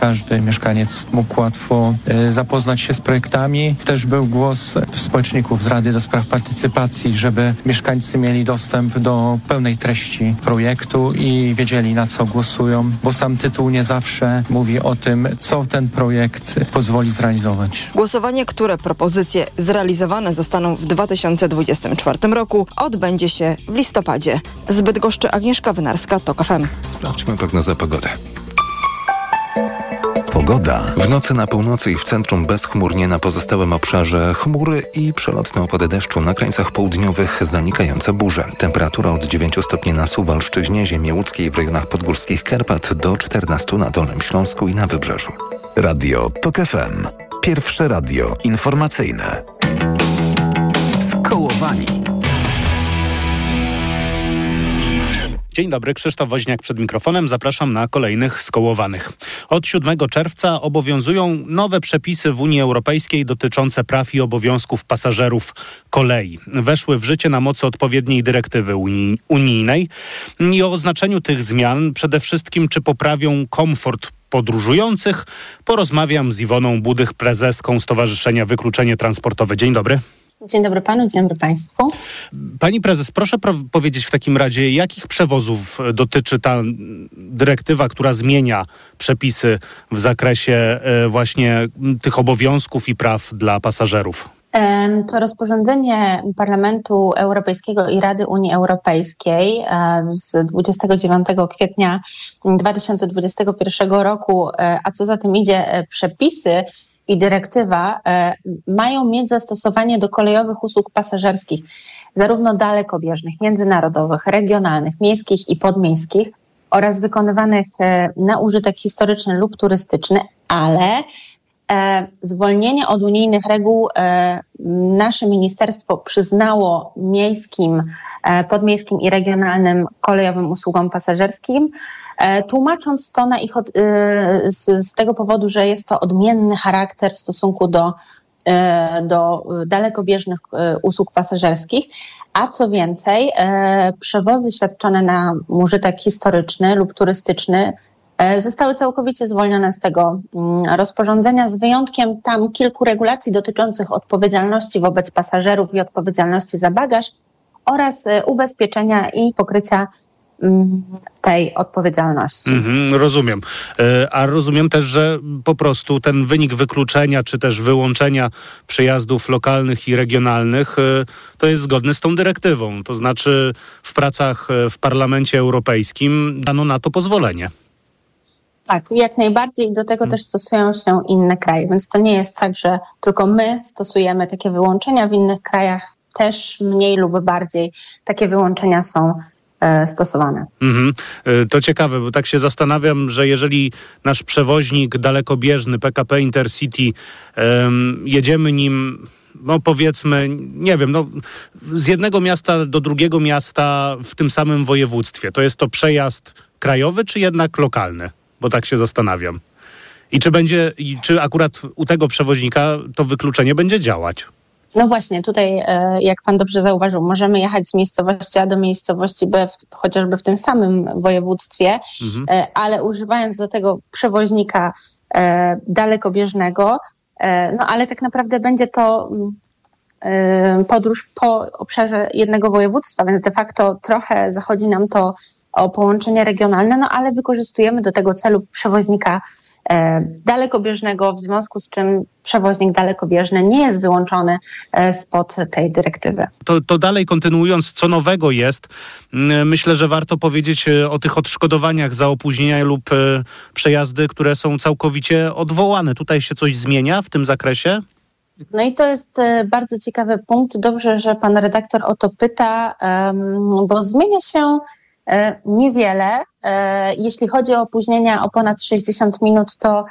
każdy mieszkaniec mógł łatwo e, zapoznać się z projektami. Też był głos społeczników z Rady do Spraw Partycypacji, żeby mieszkańcy mieli dostęp do pełnej treści projektu i wiedzieli na co głosują, bo sam tytuł nie zawsze mówi o tym, co ten projekt pozwoli zrealizować. Głosowanie, które propozycje zrealizowane zostaną w 2024 roku, odbędzie się w listopadzie. Zbyt goszczy Agnieszka Wynarska, TOK FM. Sprawdźmy prognozę pogody. Pogoda. W nocy na północy i w centrum bezchmurnie na pozostałym obszarze chmury i przelotne opady deszczu na krańcach południowych zanikające burze. Temperatura od 9 stopni na Suwalszczyźnie, ziemi łódzkiej w rejonach podgórskich Karpat do 14 na Dolnym Śląsku i na Wybrzeżu. Radio TOK FM. Pierwsze radio informacyjne. Skołowani. Dzień dobry, Krzysztof Woźniak przed mikrofonem. Zapraszam na kolejnych skołowanych. Od 7 czerwca obowiązują nowe przepisy w Unii Europejskiej dotyczące praw i obowiązków pasażerów kolei. Weszły w życie na mocy odpowiedniej dyrektywy unijnej i o znaczeniu tych zmian przede wszystkim czy poprawią komfort podróżujących porozmawiam z Iwoną Budych, prezeską Stowarzyszenia Wykluczenie Transportowe. Dzień dobry. Dzień dobry panu, dzień dobry państwu. Pani prezes, proszę powiedzieć w takim razie, jakich przewozów dotyczy ta dyrektywa, która zmienia przepisy w zakresie e, właśnie tych obowiązków i praw dla pasażerów? To rozporządzenie Parlamentu Europejskiego i Rady Unii Europejskiej z 29 kwietnia 2021 roku, e, a co za tym idzie, e, przepisy i dyrektywa e, mają mieć zastosowanie do kolejowych usług pasażerskich, zarówno dalekobieżnych, międzynarodowych, regionalnych, miejskich i podmiejskich oraz wykonywanych e, na użytek historyczny lub turystyczny, ale zwolnienie od unijnych reguł nasze ministerstwo przyznało miejskim, podmiejskim i regionalnym kolejowym usługom pasażerskim E, tłumacząc to na ich od, e, z, z tego powodu, że jest to odmienny charakter w stosunku do, e, do dalekobieżnych usług pasażerskich. A co więcej, przewozy świadczone na użytek historyczny lub turystyczny zostały całkowicie zwolnione z tego mm, rozporządzenia, z wyjątkiem tam kilku regulacji dotyczących odpowiedzialności wobec pasażerów i odpowiedzialności za bagaż oraz ubezpieczenia i pokrycia Mm, tej odpowiedzialności. Mhm, rozumiem. E, a rozumiem też, że po prostu ten wynik wykluczenia czy też wyłączenia przejazdów lokalnych i regionalnych e, to jest zgodny z tą dyrektywą. To znaczy w pracach e, w Parlamencie Europejskim dano na to pozwolenie. Tak, jak najbardziej do tego hmm. też stosują się inne kraje, więc to nie jest tak, że tylko my stosujemy takie wyłączenia. W innych krajach też mniej lub bardziej takie wyłączenia są E, stosowane. Mhm. E, to ciekawe, bo tak się zastanawiam, że jeżeli nasz przewoźnik dalekobieżny PKP Intercity, um, jedziemy nim no powiedzmy, nie wiem, no, z jednego miasta do drugiego miasta w tym samym województwie. To jest to przejazd krajowy, czy jednak lokalny? Bo tak się zastanawiam. I czy będzie, i czy akurat u tego przewoźnika to wykluczenie będzie działać? No właśnie, tutaj, e, jak pan dobrze zauważył, możemy jechać z miejscowości A do miejscowości B, chociażby w tym samym województwie, mhm. E, ale używając do tego przewoźnika e, dalekobieżnego, no ale tak naprawdę będzie to mm, podróż po obszarze jednego województwa, więc de facto trochę zachodzi nam to o połączenie regionalne, no ale wykorzystujemy do tego celu przewoźnika E, dalekobieżnego, w związku z czym przewoźnik dalekobieżny nie jest wyłączony e, spod tej dyrektywy. To, to dalej kontynuując, co nowego jest, myślę, że warto powiedzieć o tych odszkodowaniach za opóźnienia lub przejazdy, które są całkowicie odwołane. Tutaj się coś zmienia w tym zakresie? No i to jest bardzo ciekawy punkt. Dobrze, że pan redaktor o to pyta, bo zmienia się E, niewiele. E, jeśli chodzi o opóźnienia o ponad 60 minut, to E,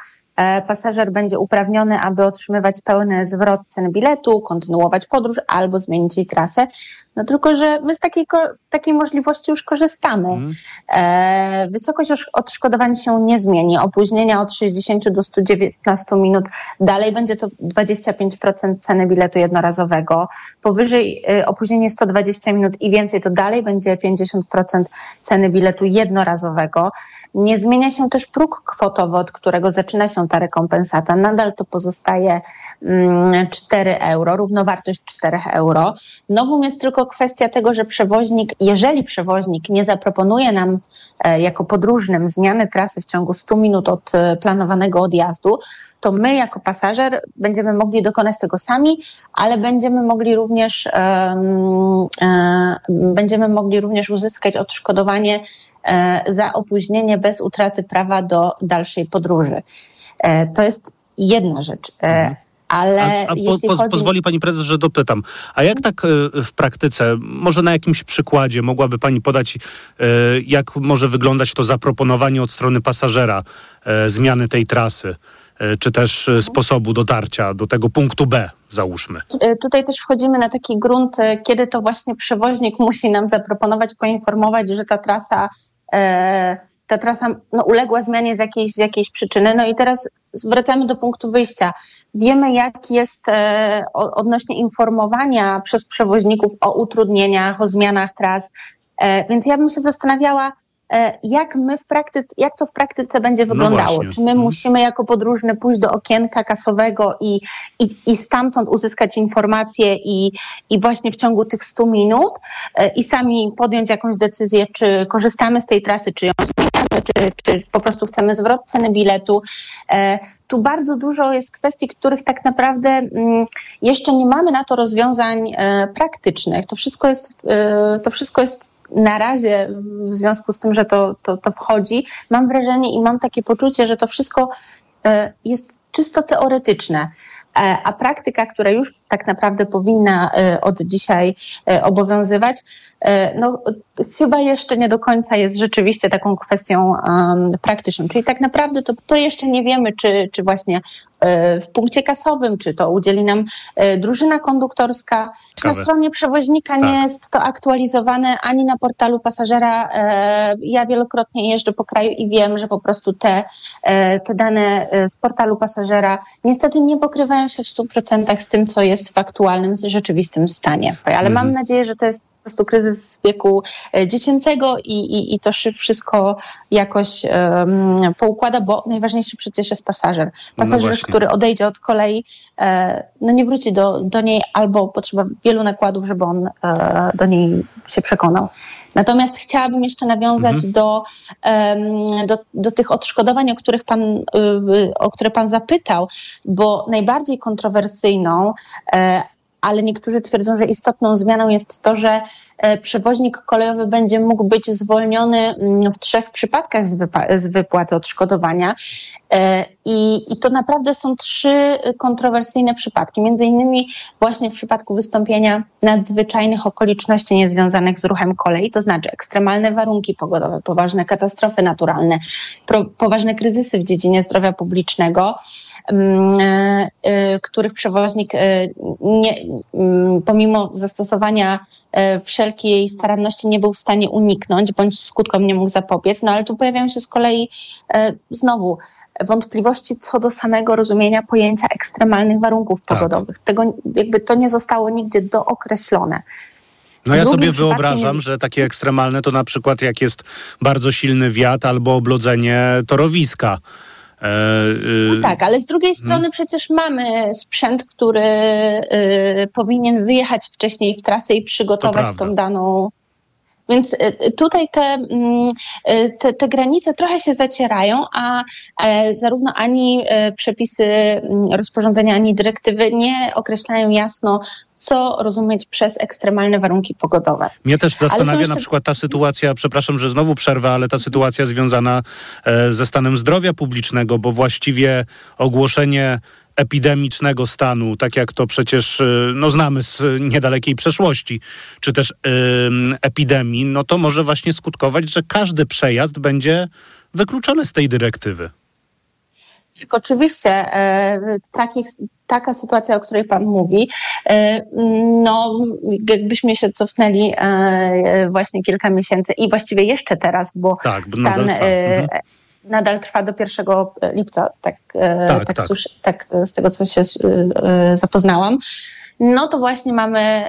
pasażer będzie uprawniony, aby otrzymywać pełny zwrot ceny biletu, kontynuować podróż albo zmienić jej trasę. No tylko, że my z takiej, takiej możliwości już korzystamy. Mm. wysokość odszkodowań się nie zmieni. Opóźnienia od 60 do 119 minut dalej będzie to 25% ceny biletu jednorazowego. Powyżej y, opóźnienie 120 minut i więcej to dalej będzie 50% ceny biletu jednorazowego. Nie zmienia się też próg kwotowy, od którego zaczyna się ta rekompensata. Nadal to pozostaje 4 mm, euro, równowartość 4 euro. Nową jest tylko kwestia tego, że przewoźnik, jeżeli przewoźnik nie zaproponuje nam e, jako podróżnym zmiany trasy w ciągu 100 minut od e, planowanego odjazdu, to my jako pasażer będziemy mogli dokonać tego sami, ale będziemy mogli również będziemy mogli również uzyskać odszkodowanie e, za opóźnienie bez utraty prawa do dalszej podróży. E, to jest jedna rzecz. Mhm. Ale a, a po, po, chodzi... pozwoli pani prezes, że dopytam. A jak tak w praktyce, może na jakimś przykładzie mogłaby pani podać, jak może wyglądać to zaproponowanie od strony pasażera zmiany tej trasy? E, czy też e, sposobu dotarcia do tego punktu B, załóżmy. E, tutaj też wchodzimy na taki grunt, kiedy to właśnie przewoźnik musi nam zaproponować, poinformować, że ta trasa, ta trasa no, uległa zmianie z jakiejś, z jakiejś przyczyny. No i teraz wracamy do punktu wyjścia. Wiemy, jak jest odnośnie informowania przez przewoźników o utrudnieniach, o zmianach tras. Więc ja bym się zastanawiała, jak my w praktyce, jak to w praktyce będzie no wyglądało. No Czy my mhm. musimy jako podróżny pójść do okienka kasowego i, i, i stamtąd uzyskać informacje i, i właśnie w ciągu tych 100 minut e, i sami podjąć jakąś decyzję, czy korzystamy z tej trasy, czy ją zmieniamy, czy, czy po prostu chcemy zwrot ceny biletu. E, tu bardzo dużo jest kwestii, których tak naprawdę mm, jeszcze nie mamy na to rozwiązań praktycznych. To wszystko jest, to wszystko jest na razie w związku z tym, że to, to, to wchodzi, mam wrażenie i mam takie poczucie, że to wszystko e, jest czysto teoretyczne. E, a praktyka, która już tak naprawdę powinna e, od dzisiaj obowiązywać, no, chyba jeszcze nie do końca jest rzeczywiście taką kwestią praktyczną. Czyli tak naprawdę to, to jeszcze nie wiemy, czy, czy właśnie w punkcie kasowym, czy to udzieli nam e, drużyna konduktorska, czy na stronie przewoźnika tak. nie jest to aktualizowane ani na portalu pasażera. E, ja wielokrotnie jeżdżę po kraju i wiem, że po prostu te, e, te dane z portalu pasażera niestety nie pokrywają się w 100% z tym, co jest w aktualnym, rzeczywistym stanie. Ale mhm. mam nadzieję, że to jest prostu kryzys wieku dziecięcego i, i, i to wszystko jakoś um, poukłada, bo najważniejszy przecież jest pasażer. No pasażer, no który odejdzie od kolei, e, no nie wróci do, do niej albo potrzeba wielu nakładów, żeby on e, do niej się przekonał. Natomiast chciałabym jeszcze nawiązać mhm. do, do, do tych odszkodowań, o, których pan, y, o które Pan zapytał, bo najbardziej kontrowersyjną, e, ale niektórzy twierdzą, że istotną zmianą jest to, że e, przewoźnik kolejowy będzie mógł być zwolniony mm, w trzech przypadkach z, wypa- z wypłaty odszkodowania. E, I, I to naprawdę są trzy kontrowersyjne przypadki. Między innymi właśnie w przypadku wystąpienia nadzwyczajnych okoliczności niezwiązanych z ruchem kolei, to znaczy ekstremalne warunki pogodowe, poważne katastrofy naturalne, pro, poważne kryzysy w dziedzinie zdrowia publicznego, Mm, e, e, których przewoźnik e, nie, pomimo zastosowania wszelkiej staranności nie był w stanie uniknąć, bądź skutkom nie mógł zapobiec. No ale tu pojawiają się z kolei znowu wątpliwości co do samego rozumienia pojęcia ekstremalnych warunków tak. pogodowych. Tego jakby to nie zostało nigdzie dookreślone. No ja sobie wyobrażam, jest... że takie ekstremalne to na przykład jak jest bardzo silny wiatr albo oblodzenie torowiska. E, y, no tak, ale z drugiej hmm. strony przecież mamy sprzęt, który y, powinien wyjechać wcześniej w trasę i przygotować tą daną więc y, tutaj te, mm, te, te, granice trochę się zacierają, a zarówno ani przepisy mm, rozporządzenia, ani dyrektywy nie określają jasno, co rozumieć przez ekstremalne warunki pogodowe. Mnie też zastanawia jeszcze... na przykład ta sytuacja, przepraszam, że znowu przerwę, ale ta sytuacja związana e, ze stanem zdrowia publicznego, bo właściwie ogłoszenie epidemicznego stanu, tak jak to przecież e, no, znamy z niedalekiej przeszłości, czy też epidemii, no to może właśnie skutkować, że każdy przejazd będzie wykluczony z tej dyrektywy. Tak, oczywiście e, takich, taka sytuacja, o której Pan mówi, e, no jakbyśmy się cofnęli e, właśnie kilka miesięcy i właściwie jeszcze teraz, bo tak, stan. Mhm. Nadal trwa do 1 lipca, tak, tak, tak. tak, tak z tego co się zapoznałam. no to właśnie mamy,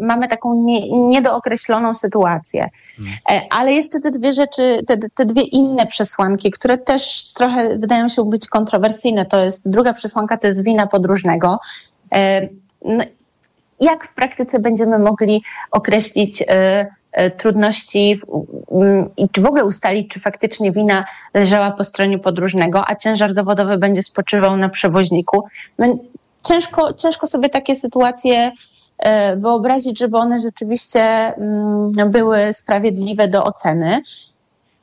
mamy taką nie, niedookreśloną sytuację. Hmm. Ale jeszcze te dwie rzeczy, te, te dwie inne przesłanki, które też trochę wydają się być kontrowersyjne, to jest druga przesłanka, to jest wina podróżnego. No, jak w praktyce będziemy mogli określić E, trudności i czy w ogóle ustalić, czy faktycznie wina leżała po stronie podróżnego, a ciężar dowodowy będzie spoczywał na przewoźniku. No, ciężko, ciężko sobie takie sytuacje e, wyobrazić, żeby one rzeczywiście mm, były sprawiedliwe do oceny.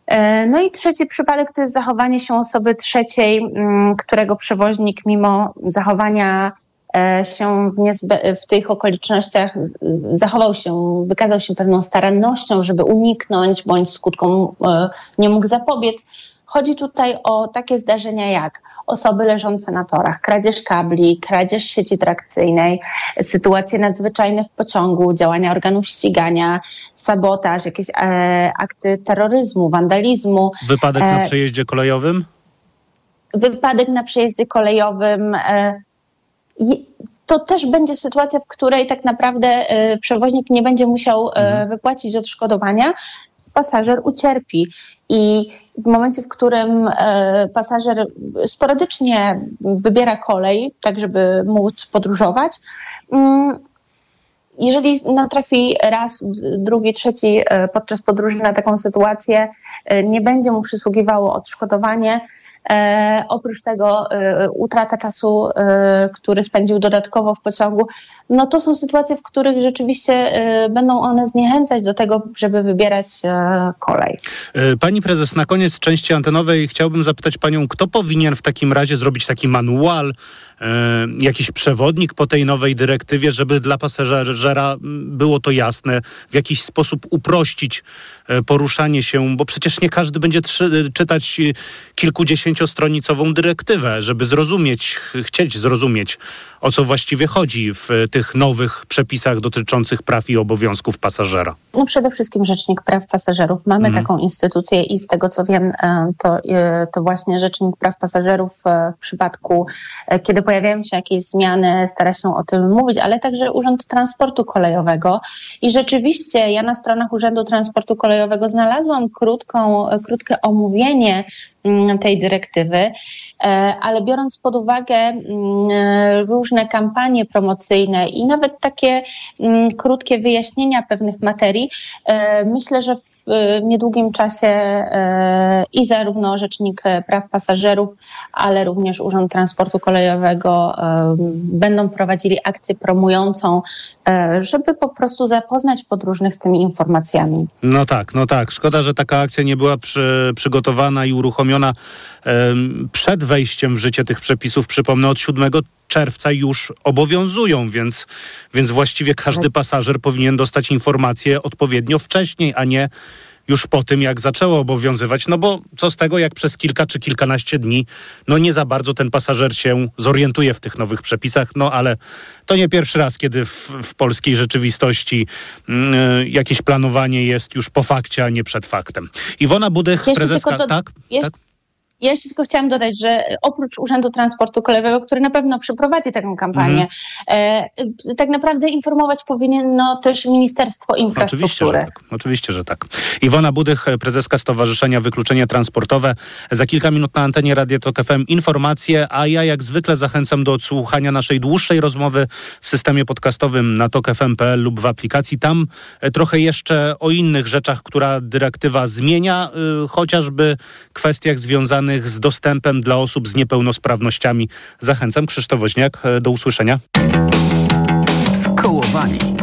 E, no i trzeci przypadek to jest zachowanie się osoby trzeciej, mm, którego przewoźnik mimo zachowania E, się w, niezbe- w tych okolicznościach zachował się, wykazał się pewną starannością, żeby uniknąć bądź skutkom e, nie mógł zapobiec. Chodzi tutaj o takie zdarzenia jak osoby leżące na torach, kradzież kabli, kradzież sieci trakcyjnej, sytuacje nadzwyczajne w pociągu, działania organów ścigania, sabotaż, jakieś e, akty terroryzmu, wandalizmu. Wypadek na przejeździe kolejowym? Wypadek na przejeździe kolejowym. E, to też będzie sytuacja, w której tak naprawdę e, przewoźnik nie będzie musiał e, mhm. wypłacić odszkodowania, pasażer ucierpi. I w momencie, w którym e, pasażer sporadycznie wybiera kolej, tak żeby móc podróżować, mm, jeżeli natrafi raz, drugi, trzeci podczas podróży na taką sytuację, nie będzie mu przysługiwało odszkodowanie, E, oprócz tego e, utrata czasu, e, który spędził dodatkowo w pociągu, no to są sytuacje, w których rzeczywiście e, będą one zniechęcać do tego, żeby wybierać e, kolej. E, pani prezes, na koniec części antenowej chciałbym zapytać panią, kto powinien w takim razie zrobić taki manual, jakiś przewodnik po tej nowej dyrektywie, żeby dla pasażera było to jasne, w jakiś sposób uprościć poruszanie się, bo przecież nie każdy będzie czytać kilkudziesięciostronicową dyrektywę, żeby zrozumieć, chcieć zrozumieć, o co właściwie chodzi w tych nowych przepisach dotyczących praw i obowiązków pasażera? No przede wszystkim Rzecznik Praw Pasażerów. Mamy mm. taką instytucję i z tego co wiem, e, to, e, to właśnie Rzecznik Praw Pasażerów e, w przypadku, kiedy pojawiają się jakieś zmiany, stara się o tym mówić, ale także Urząd Transportu Kolejowego. I rzeczywiście ja na stronach Urzędu Transportu Kolejowego znalazłam krótką, krótkie omówienie mm, tej dyrektywy, ale biorąc pod uwagę mm, różne różne kampanie promocyjne i nawet takie mm, krótkie wyjaśnienia pewnych materii, e, myślę, że w w niedługim czasie e, i zarówno Rzecznik Praw Pasażerów, ale również Urząd Transportu Kolejowego e, będą prowadzili akcję promującą, żeby po prostu zapoznać podróżnych z tymi informacjami. No tak, no tak. Szkoda, że taka akcja nie była przy, przygotowana i uruchomiona przed wejściem w życie tych przepisów. Przypomnę, od 7 czerwca już obowiązują, więc, więc właściwie każdy pasażer powinien dostać informację odpowiednio wcześniej, a nie już po tym, jak zaczęło obowiązywać. No bo co z tego, jak przez kilka czy kilkanaście dni, no nie za bardzo ten pasażer się zorientuje w tych nowych przepisach, no ale to nie pierwszy raz, kiedy w, w polskiej rzeczywistości yy, jakieś planowanie jest już po fakcie, a nie przed faktem. Iwona Budych, Jeszcze prezeska... To, tak? Jeszcze, tak? Ja jeszcze tylko chciałam dodać, że oprócz Urzędu Transportu Kolejowego, który na pewno przeprowadzi taką kampanię, mhm. e, tak naprawdę informować powinno też Ministerstwo Infrastruktury. Oczywiście, że tak. Oczywiście, że tak. Iwona Budych, prezeska Stowarzyszenia Wykluczenie Transportowe. Za kilka minut na antenie Radio Tok FM informacje, a ja jak zwykle zachęcam do odsłuchania naszej dłuższej rozmowy w systemie podcastowym na tokfm.pl lub w aplikacji. Tam e, trochę jeszcze o innych rzeczach, która dyrektywa zmienia, y, chociażby kwestiach związanych związanych z dostępem dla osób z niepełnosprawnościami. Zachęcam. Krzysztof Woźniak, e, do usłyszenia. Skołowani.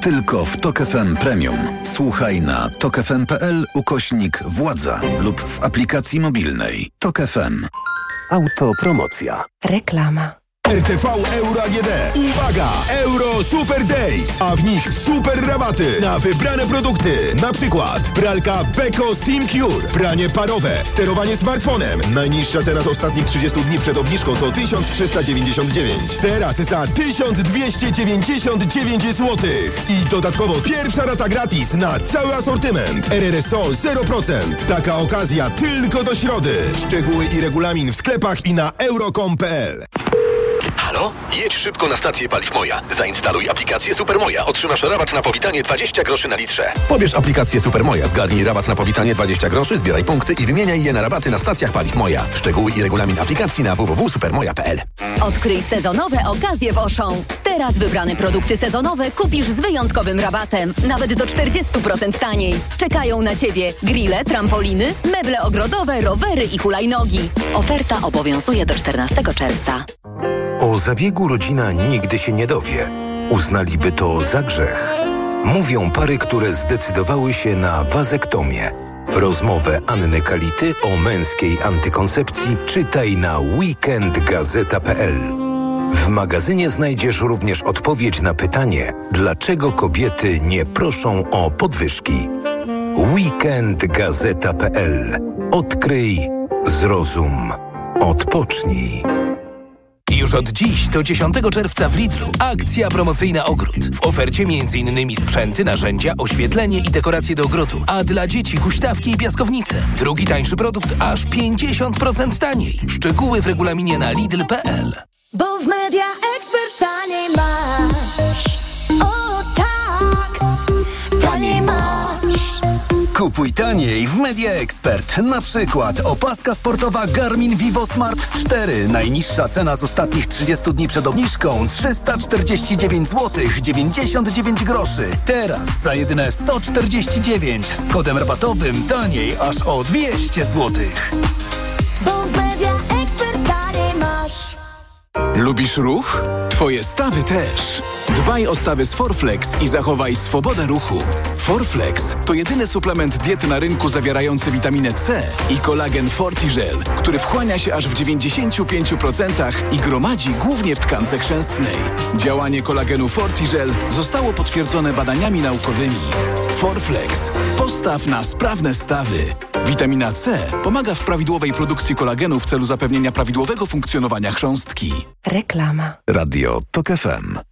Tylko w Tok FM Premium. Słuchaj na tokefm.pl ukośnik władza lub w aplikacji mobilnej. Tok FM. Autopromocja. Reklama. RTV Euro AGD. Uwaga! Euro Super Days, a w nich super rabaty na wybrane produkty. Na przykład pralka Beko Steam Cure, pranie parowe, sterowanie smartfonem. Najniższa cena z ostatnich 30 dni przed obniżką to 1399. Teraz za 1299 zł. I dodatkowo pierwsza rata gratis na cały asortyment. RRSO 0%. Taka okazja tylko do środy. Szczegóły i regulamin w sklepach i na euro.com.pl. Jedź szybko na stację Paliw Moja. Zainstaluj aplikację Supermoja. Otrzymasz rabat na powitanie 20 groszy na litrze. Pobierz aplikację Supermoja, zgarnij rabat na powitanie 20 groszy, zbieraj punkty i wymieniaj je na rabaty na stacjach Paliw Moja. Szczegóły i regulamin aplikacji na www.supermoja.pl Odkryj sezonowe okazje w Auchan. Teraz wybrane produkty sezonowe kupisz z wyjątkowym rabatem. Nawet do 40% taniej. Czekają na Ciebie grille, trampoliny, meble ogrodowe, rowery i hulajnogi. Oferta obowiązuje do 14 czerwca. O zabiegu rodzina nigdy się nie dowie. Uznaliby to za grzech. Mówią pary, które zdecydowały się na wazektomię. Rozmowę Anny Kality o męskiej antykoncepcji czytaj na weekendgazeta.pl. W magazynie znajdziesz również odpowiedź na pytanie, dlaczego kobiety nie proszą o podwyżki. Weekendgazeta.pl. Odkryj, zrozum, odpocznij. Już od dziś do 10 czerwca w Lidlu akcja promocyjna ogród. W ofercie m.in. sprzęty, narzędzia, oświetlenie i dekoracje do ogrodu, a dla dzieci huśtawki i piaskownice. Drugi tańszy produkt aż 50% taniej. Szczegóły w regulaminie na lidl.pl. Bo w Media Kupuj taniej w Media Expert. Na przykład opaska sportowa Garmin Vivo Smart 4. Najniższa cena z ostatnich 30 dni przed obniżką 349 zł 99 groszy. Teraz za jedyne 149 z kodem rabatowym taniej aż o 200 zł. Lubisz ruch? Twoje stawy też. Dbaj o stawy z Forflex i zachowaj swobodę ruchu. Forflex to jedyny suplement diety na rynku zawierający witaminę C i kolagen Fortigel, który wchłania się aż w 95% i gromadzi głównie w tkance chrzęstnej. Działanie kolagenu Fortigel zostało potwierdzone badaniami naukowymi. Forflex. Postaw na sprawne stawy. Witamina C pomaga w prawidłowej produkcji kolagenu w celu zapewnienia prawidłowego funkcjonowania chrząstki. Reklama. Radio TOK FM.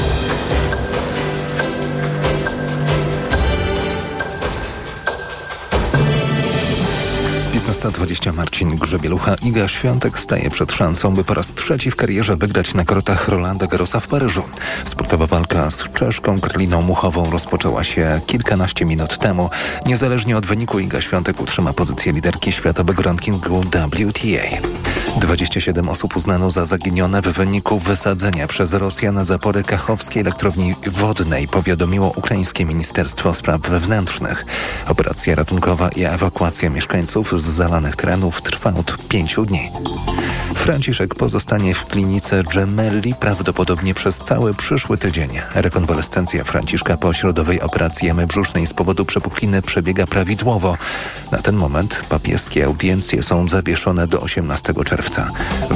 Dwadzieścia Marcin Grzebielucha. Iga Świątek staje przed szansą, by po raz trzeci w karierze wygrać na korotach Rolanda Garrosa w Paryżu. Sportowa walka z Czeszką Karliną Muchową rozpoczęła się kilkanaście minut temu. Niezależnie od wyniku Iga Świątek utrzyma pozycję liderki światowego rankingu WTA. 27 osób uznano za zaginione w wyniku wysadzenia przez Rosjan zapory kachowskiej elektrowni wodnej, powiadomiło ukraińskie Ministerstwo Spraw Wewnętrznych. Operacja ratunkowa i ewakuacja mieszkańców z zalanych terenów trwa od pięciu dni. Franciszek pozostanie w klinice Gemelli prawdopodobnie przez cały przyszły tydzień. Rekonwalescencja Franciszka po środowej operacji jamy brzusznej z powodu przepukliny przebiega prawidłowo. Na ten moment papieskie audiencje są zawieszone do 18 czerwca.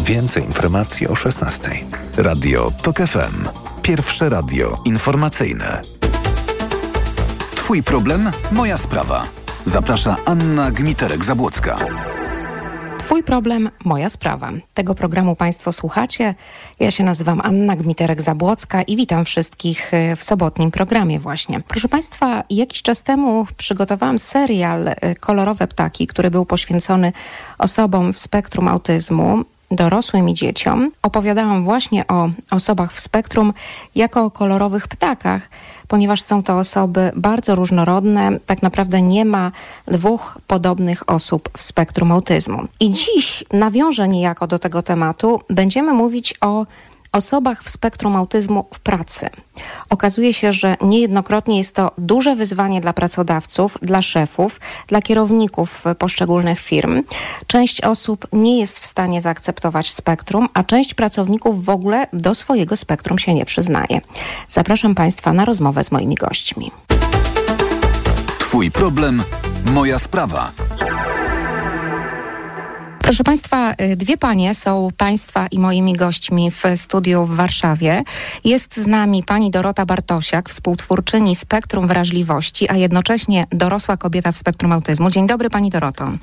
Więcej informacji o 16. Radio TOK FM. Pierwsze radio informacyjne. Twój problem, moja sprawa. Zaprasza Anna Gmiterek-Zabłocka. Twój problem, moja sprawa. Tego programu Państwo słuchacie. Ja się nazywam Anna Gmiterek-Zabłocka i witam wszystkich y, w sobotnim programie właśnie. Proszę Państwa, jakiś czas temu przygotowałam serial y, Kolorowe Ptaki, który był poświęcony osobom w spektrum autyzmu dorosłym i dzieciom. Opowiadałam właśnie o osobach w spektrum jako o kolorowych ptakach, ponieważ są to osoby bardzo różnorodne. Tak naprawdę nie ma dwóch podobnych osób w spektrum autyzmu. I dziś nawiążę niejako do tego tematu. Będziemy mówić o osobach w spektrum autyzmu w pracy. Okazuje się, że niejednokrotnie jest to duże wyzwanie dla pracodawców, dla szefów, dla kierowników poszczególnych firm. Część osób nie jest w stanie zaakceptować spektrum, a część pracowników w ogóle do swojego spektrum się nie przyznaje. Zapraszam Państwa na rozmowę z moimi gośćmi. Twój problem, moja sprawa. Proszę Państwa, y, dwie panie są Państwa i moimi gośćmi w studiu w Warszawie. Jest z nami pani Dorota Bartosiak, współtwórczyni Spektrum Wrażliwości, a jednocześnie dorosła kobieta w spektrum autyzmu. Dzień dobry Pani Doroto.